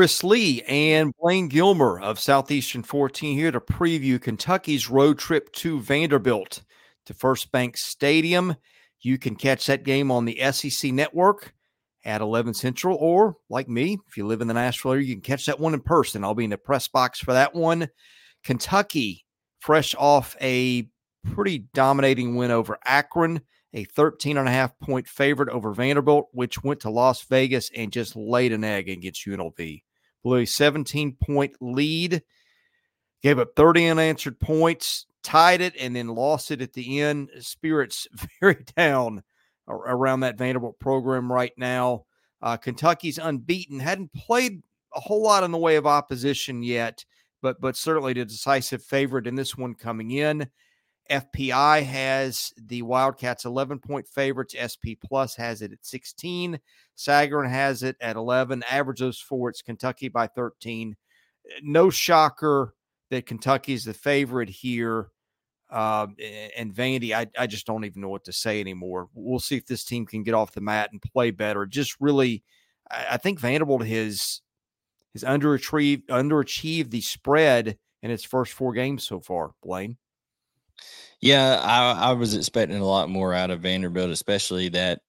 Chris Lee and Blayne Gilmer of Southeastern 14 here to preview Kentucky's road trip to Vanderbilt to FirstBank Stadium. You can catch that game on the SEC network at 11 Central, or like me, if you live in the Nashville area, you can catch that one in person. I'll be in the press box for that one. Kentucky, fresh off a pretty dominating win over Akron, a 13 and a half point favorite over Vanderbilt, which went to Las Vegas and just laid an egg against UNLV. Blew a 17 point lead, gave up 30 unanswered points, tied it, and then lost it at the end. Spirits very down around that Vanderbilt program right now. Uh, Kentucky's unbeaten, hadn't played a whole lot in the way of opposition yet, but but certainly the decisive favorite in this one coming in. FPI has the Wildcats 11 point favorites. SP Plus has it at 16. Sagarin has it at 11. Average those four, it's Kentucky by 13. No shocker that Kentucky is the favorite here. Um, and Vandy, I, I just don't even know what to say anymore. We'll see if this team can get off the mat and play better. Just really, I, think Vanderbilt has has underachieved underachieved the spread in its first four games so far. Blayne. Yeah, I, I was expecting a lot more out of Vanderbilt, especially that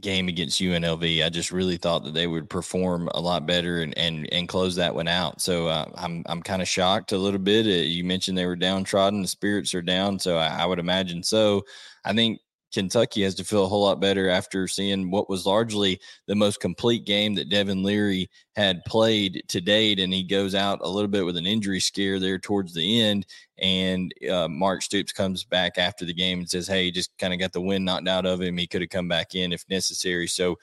game against UNLV. I just really thought that they would perform a lot better and and and close that one out. So uh, I'm I'm kind of shocked a little bit. Uh, you mentioned they were downtrodden, the spirits are down, so I, I would imagine so. I think Kentucky has to feel a whole lot better after seeing what was largely the most complete game that Devin Leary had played to date. And he goes out a little bit with an injury scare there towards the end. And uh, Mark Stoops comes back after the game and says, Hey, just kind of got the wind knocked out of him. He could have come back in if necessary. So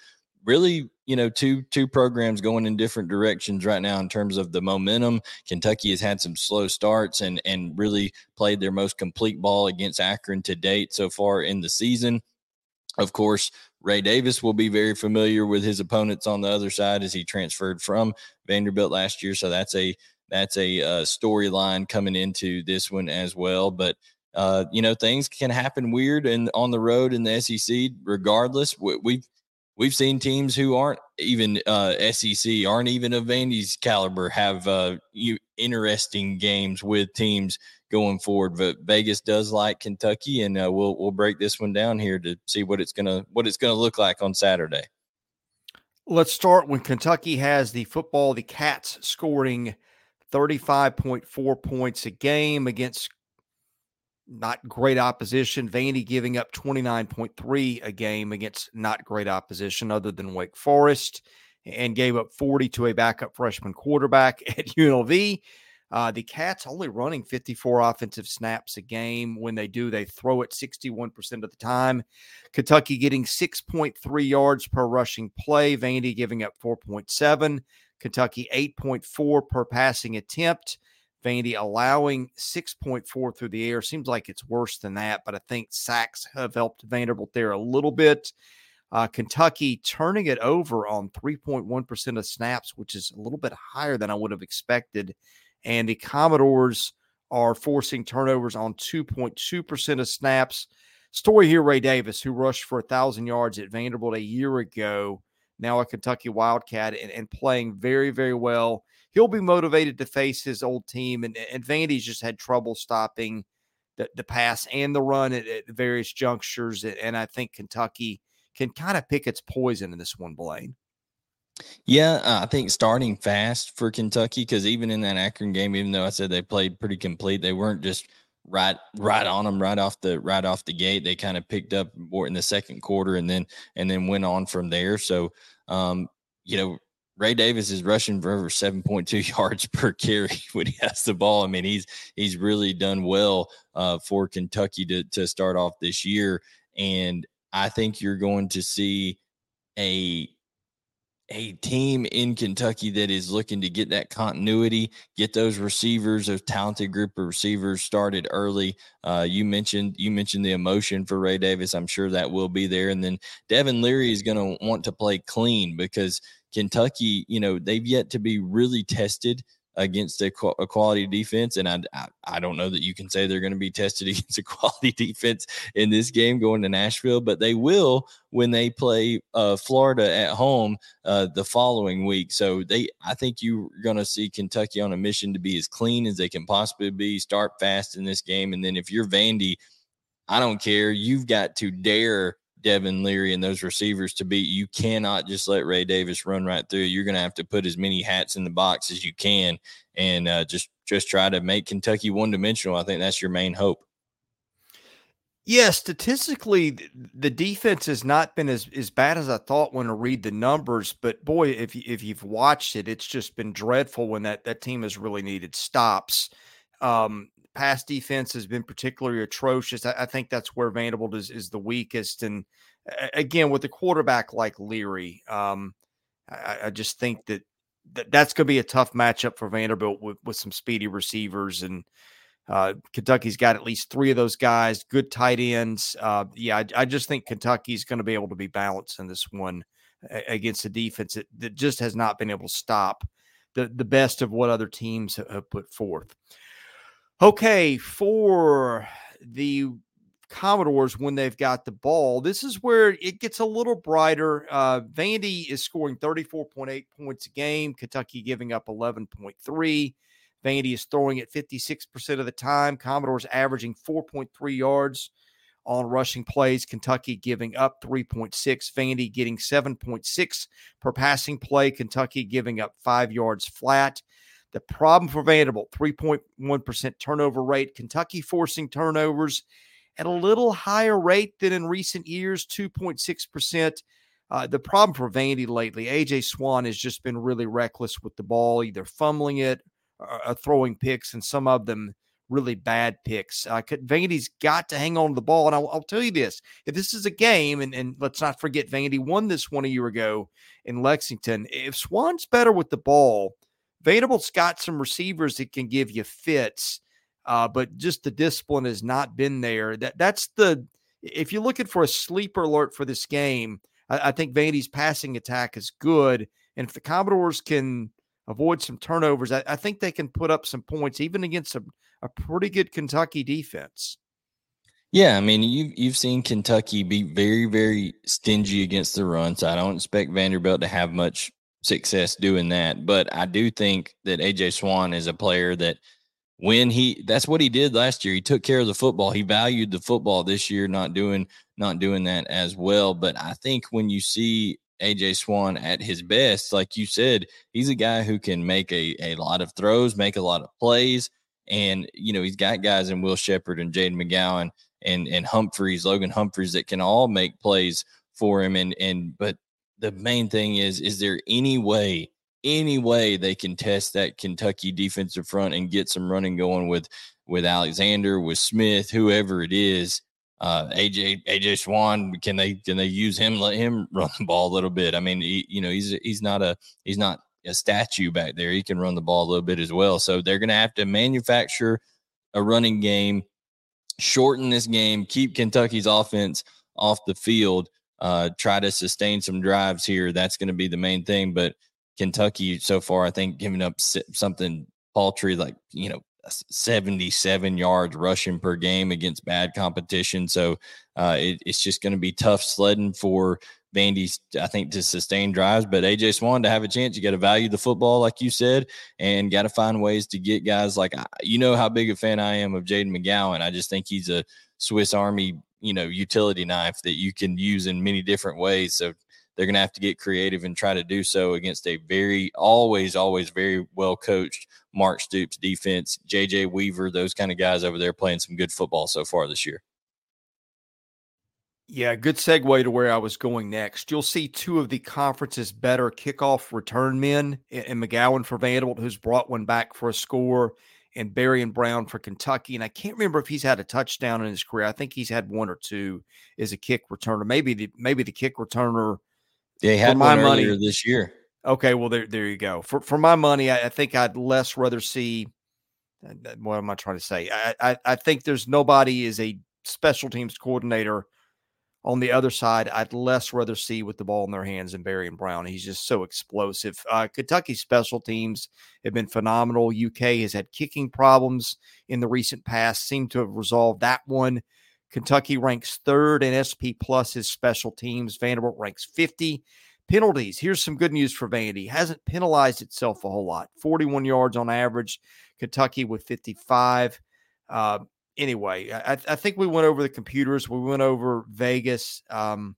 really, you know, two two programs going in different directions right now in terms of the momentum. Kentucky has had some slow starts and and really played their most complete ball against Akron to date so far in the season. Of course, Ray Davis will be very familiar with his opponents on the other side as he transferred from Vanderbilt last year. So that's a that's a uh, storyline coming into this one as well. But uh, you know, things can happen weird and on the road in the SEC. Regardless, we, we've we've seen teams who aren't even uh, SEC, aren't even of Vandy's caliber, have uh, you, interesting games with teams going forward. But Vegas does like Kentucky, and uh, we'll we'll break this one down here to see what it's gonna what it's gonna look like on Saturday. Let's start when Kentucky has the football. The Cats scoring thirty five point four points a game against not great opposition. Vandy giving up 29.3 a game against not great opposition other than Wake Forest and gave up 40 to a backup freshman quarterback at UNLV. Uh, the Cats only running 54 offensive snaps a game. When they do, they throw it 61% of the time. Kentucky getting 6.3 yards per rushing play. Vandy giving up 4.7. Kentucky 8.4 per passing attempt. Vandy allowing 6.4 through the air. Seems like it's worse than that, but I think sacks have helped Vanderbilt there a little bit. Uh, Kentucky turning it over on 3.1% of snaps, which is a little bit higher than I would have expected. And the Commodores are forcing turnovers on 2.2% of snaps. Story here Ray Davis, who rushed for a 1,000 yards at Vanderbilt a year ago, now a Kentucky Wildcat, and, and playing very, very well he'll be motivated to face his old team. And, and Vandy's just had trouble stopping the, the pass and the run at, at various junctures. And I think Kentucky can kind of pick its poison in this one, Blayne. Yeah, uh, I think starting fast for Kentucky because even in that Akron game, even though I said they played pretty complete, they weren't just right right on them right off the right off the gate. They kind of picked up more in the second quarter and then and then went on from there. So um, you know, Ray Davis is rushing for over 7.2 yards per carry when he has the ball. I mean, he's he's really done well uh, for Kentucky to to start off this year, and I think you're going to see a a team in Kentucky that is looking to get that continuity, get those receivers, those talented group of receivers started early. Uh, you mentioned you mentioned the emotion for Ray Davis. I'm sure that will be there, and then Devin Leary is going to want to play clean because Kentucky, you know, they've yet to be really tested against a, a quality defense. And I, I, I, don't know that you can say they're going to be tested against a quality defense in this game going to Nashville, but they will when they play uh, Florida at home uh, the following week. So they, I think you're going to see Kentucky on a mission to be as clean as they can possibly be, start fast in this game. And then if you're Vandy, I don't care. You've got to dare Devin Leary and those receivers to beat. You cannot just let Ray Davis run right through. You're going to have to put as many hats in the box as you can, and uh, just just try to make Kentucky one dimensional. I think that's your main hope. Yeah, statistically, the defense has not been as, as bad as I thought when I read the numbers. But boy, if you, if you've watched it, it's just been dreadful when that that team has really needed stops. Um, pass defense has been particularly atrocious. I, I think that's where Vanderbilt is, is the weakest. And again, with a quarterback like Leary, um, I, I, just think that, that that's going to be a tough matchup for Vanderbilt with, with some speedy receivers. And uh, Kentucky's got at least three of those guys, good tight ends. Uh, yeah, I, I, just think Kentucky's going to be able to be balanced in this one against a defense that, that just has not been able to stop the, the best of what other teams have put forth. Okay, for the Commodores when they've got the ball, this is where it gets a little brighter. Uh, Vandy is scoring 34.8 points a game, Kentucky giving up 11.3. Vandy is throwing it 56% of the time. Commodores averaging 4.3 yards on rushing plays. Kentucky giving up 3.6. Vandy getting 7.6 per passing play. Kentucky giving up five yards flat. The problem for Vanderbilt 3.1% turnover rate. Kentucky forcing turnovers at a little higher rate than in recent years, 2.6%. Uh, the problem for Vandy lately, AJ Swann has just been really reckless with the ball, either fumbling it or, or throwing picks, and some of them really bad picks. Uh, Vandy's got to hang on to the ball. And I'll, I'll, tell you this if this is a game, and, and let's not forget, Vandy won this one a year ago in Lexington. If Swann's better with the ball, Vanderbilt's got some receivers that can give you fits, uh, but just the discipline has not been there. That that's the if you're looking for a sleeper alert for this game, I, I think Vandy's passing attack is good, and if the Commodores can avoid some turnovers, I, I think they can put up some points even against a, a pretty good Kentucky defense. Yeah, I mean you've you've seen Kentucky be very very stingy against the run, so I don't expect Vanderbilt to have much success doing that. But I do think that AJ Swann is a player that when he that's what he did last year. He took care of the football. He valued the football this year, not doing not doing that as well. But I think when you see AJ Swann at his best, like you said, he's a guy who can make a, a lot of throws, make a lot of plays. And, you know, he's got guys in Will Sheppard and Jayden McGowan and and Humphreys, Logan Humphreys that can all make plays for him. And and but the main thing is is there any way any way they can test that Kentucky defensive front and get some running going with with Alexander, with Smith, whoever it is. Uh, AJ AJ Swann, can they can they use him? Let him run the ball a little bit. I mean, he, you know, he's he's not a he's not a statue back there. He can run the ball a little bit as well. So they're going to have to manufacture a running game, shorten this game, keep Kentucky's offense off the field uh, try to sustain some drives here. That's going to be the main thing. But Kentucky so far, I think, giving up something paltry like you know 77 yards rushing per game against bad competition. So uh, it, it's just going to be tough sledding for Vandy, I think, to sustain drives. But AJ Swann to have a chance, you got to value the football, like you said, and got to find ways to get guys like you know how big a fan I am of Jayden McGowan. I just think he's a Swiss Army you know utility knife that you can use in many different ways so they're going to have to get creative and try to do so against a very always always very well coached mark stoops defense jj weaver those kind of guys over there playing some good football so far this year Yeah, good segue to where I was going next. You'll see two of the conference's better kickoff return men in McGowan for Vanderbilt, who's brought one back for a score, and Barion Brown for Kentucky. And I can't remember if he's had a touchdown in his career. I think he's had one or two as a kick returner. Maybe the maybe the kick returner. They had my money this year. Okay, well there there you go. For for my money, I, I think I'd less rather see. Uh, what am I trying to say? I, I I think there's nobody is a special teams coordinator on the other side, I'd less rather see with the ball in their hands than Barion Brown. He's just so explosive. Uh, Kentucky special teams have been phenomenal. UK has had kicking problems in the recent past, seem to have resolved that one. Kentucky ranks third in SP plus his special teams. Vanderbilt ranks 50. Penalties. Here's some good news for Vandy. Hasn't penalized itself a whole lot. 41 yards on average. Kentucky with 55. Uh, anyway, I, I, think we went over the computers. We went over Vegas. Um,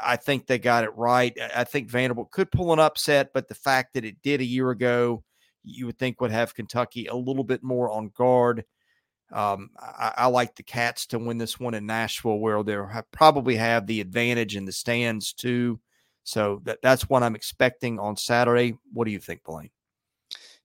I think they got it right. I think Vanderbilt could pull an upset, but the fact that it did a year ago, you would think would have Kentucky a little bit more on guard. Um, I, I, like the Cats to win this one in Nashville, where they'll have, probably have the advantage in the stands too. So that, that's what I'm expecting on Saturday. What do you think, Blayne?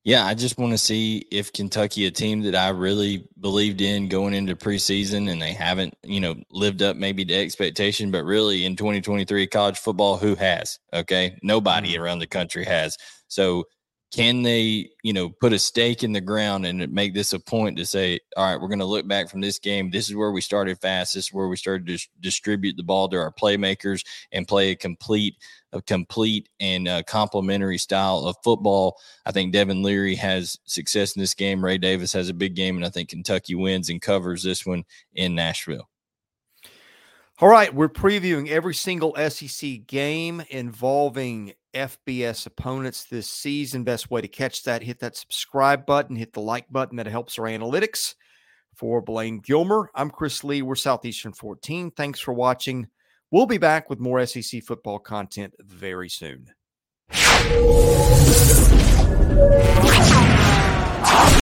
Yeah, I just want to see if Kentucky, a team that I really believed in going into preseason, and they haven't, you know, lived up maybe to expectation, but really in 2023 college football, who has? Okay, nobody mm-hmm. around the country has. So can they, you know, put a stake in the ground and make this a point to say, all right, we're going to look back from this game. This is where we started fast. This is where we started to distribute the ball to our playmakers and play a complete, a complete and uh, complementary style of football. I think Devin Leary has success in this game. Ray Davis has a big game, and I think Kentucky wins and covers this one in Nashville. All right, we're previewing every single SEC game involving FBS opponents this season. Best way to catch that, hit that subscribe button, hit the like button. That helps our analytics. For Blayne Gilmer, I'm Chris Lee. We're Southeastern 14. Thanks for watching. We'll be back with more SEC football content very soon.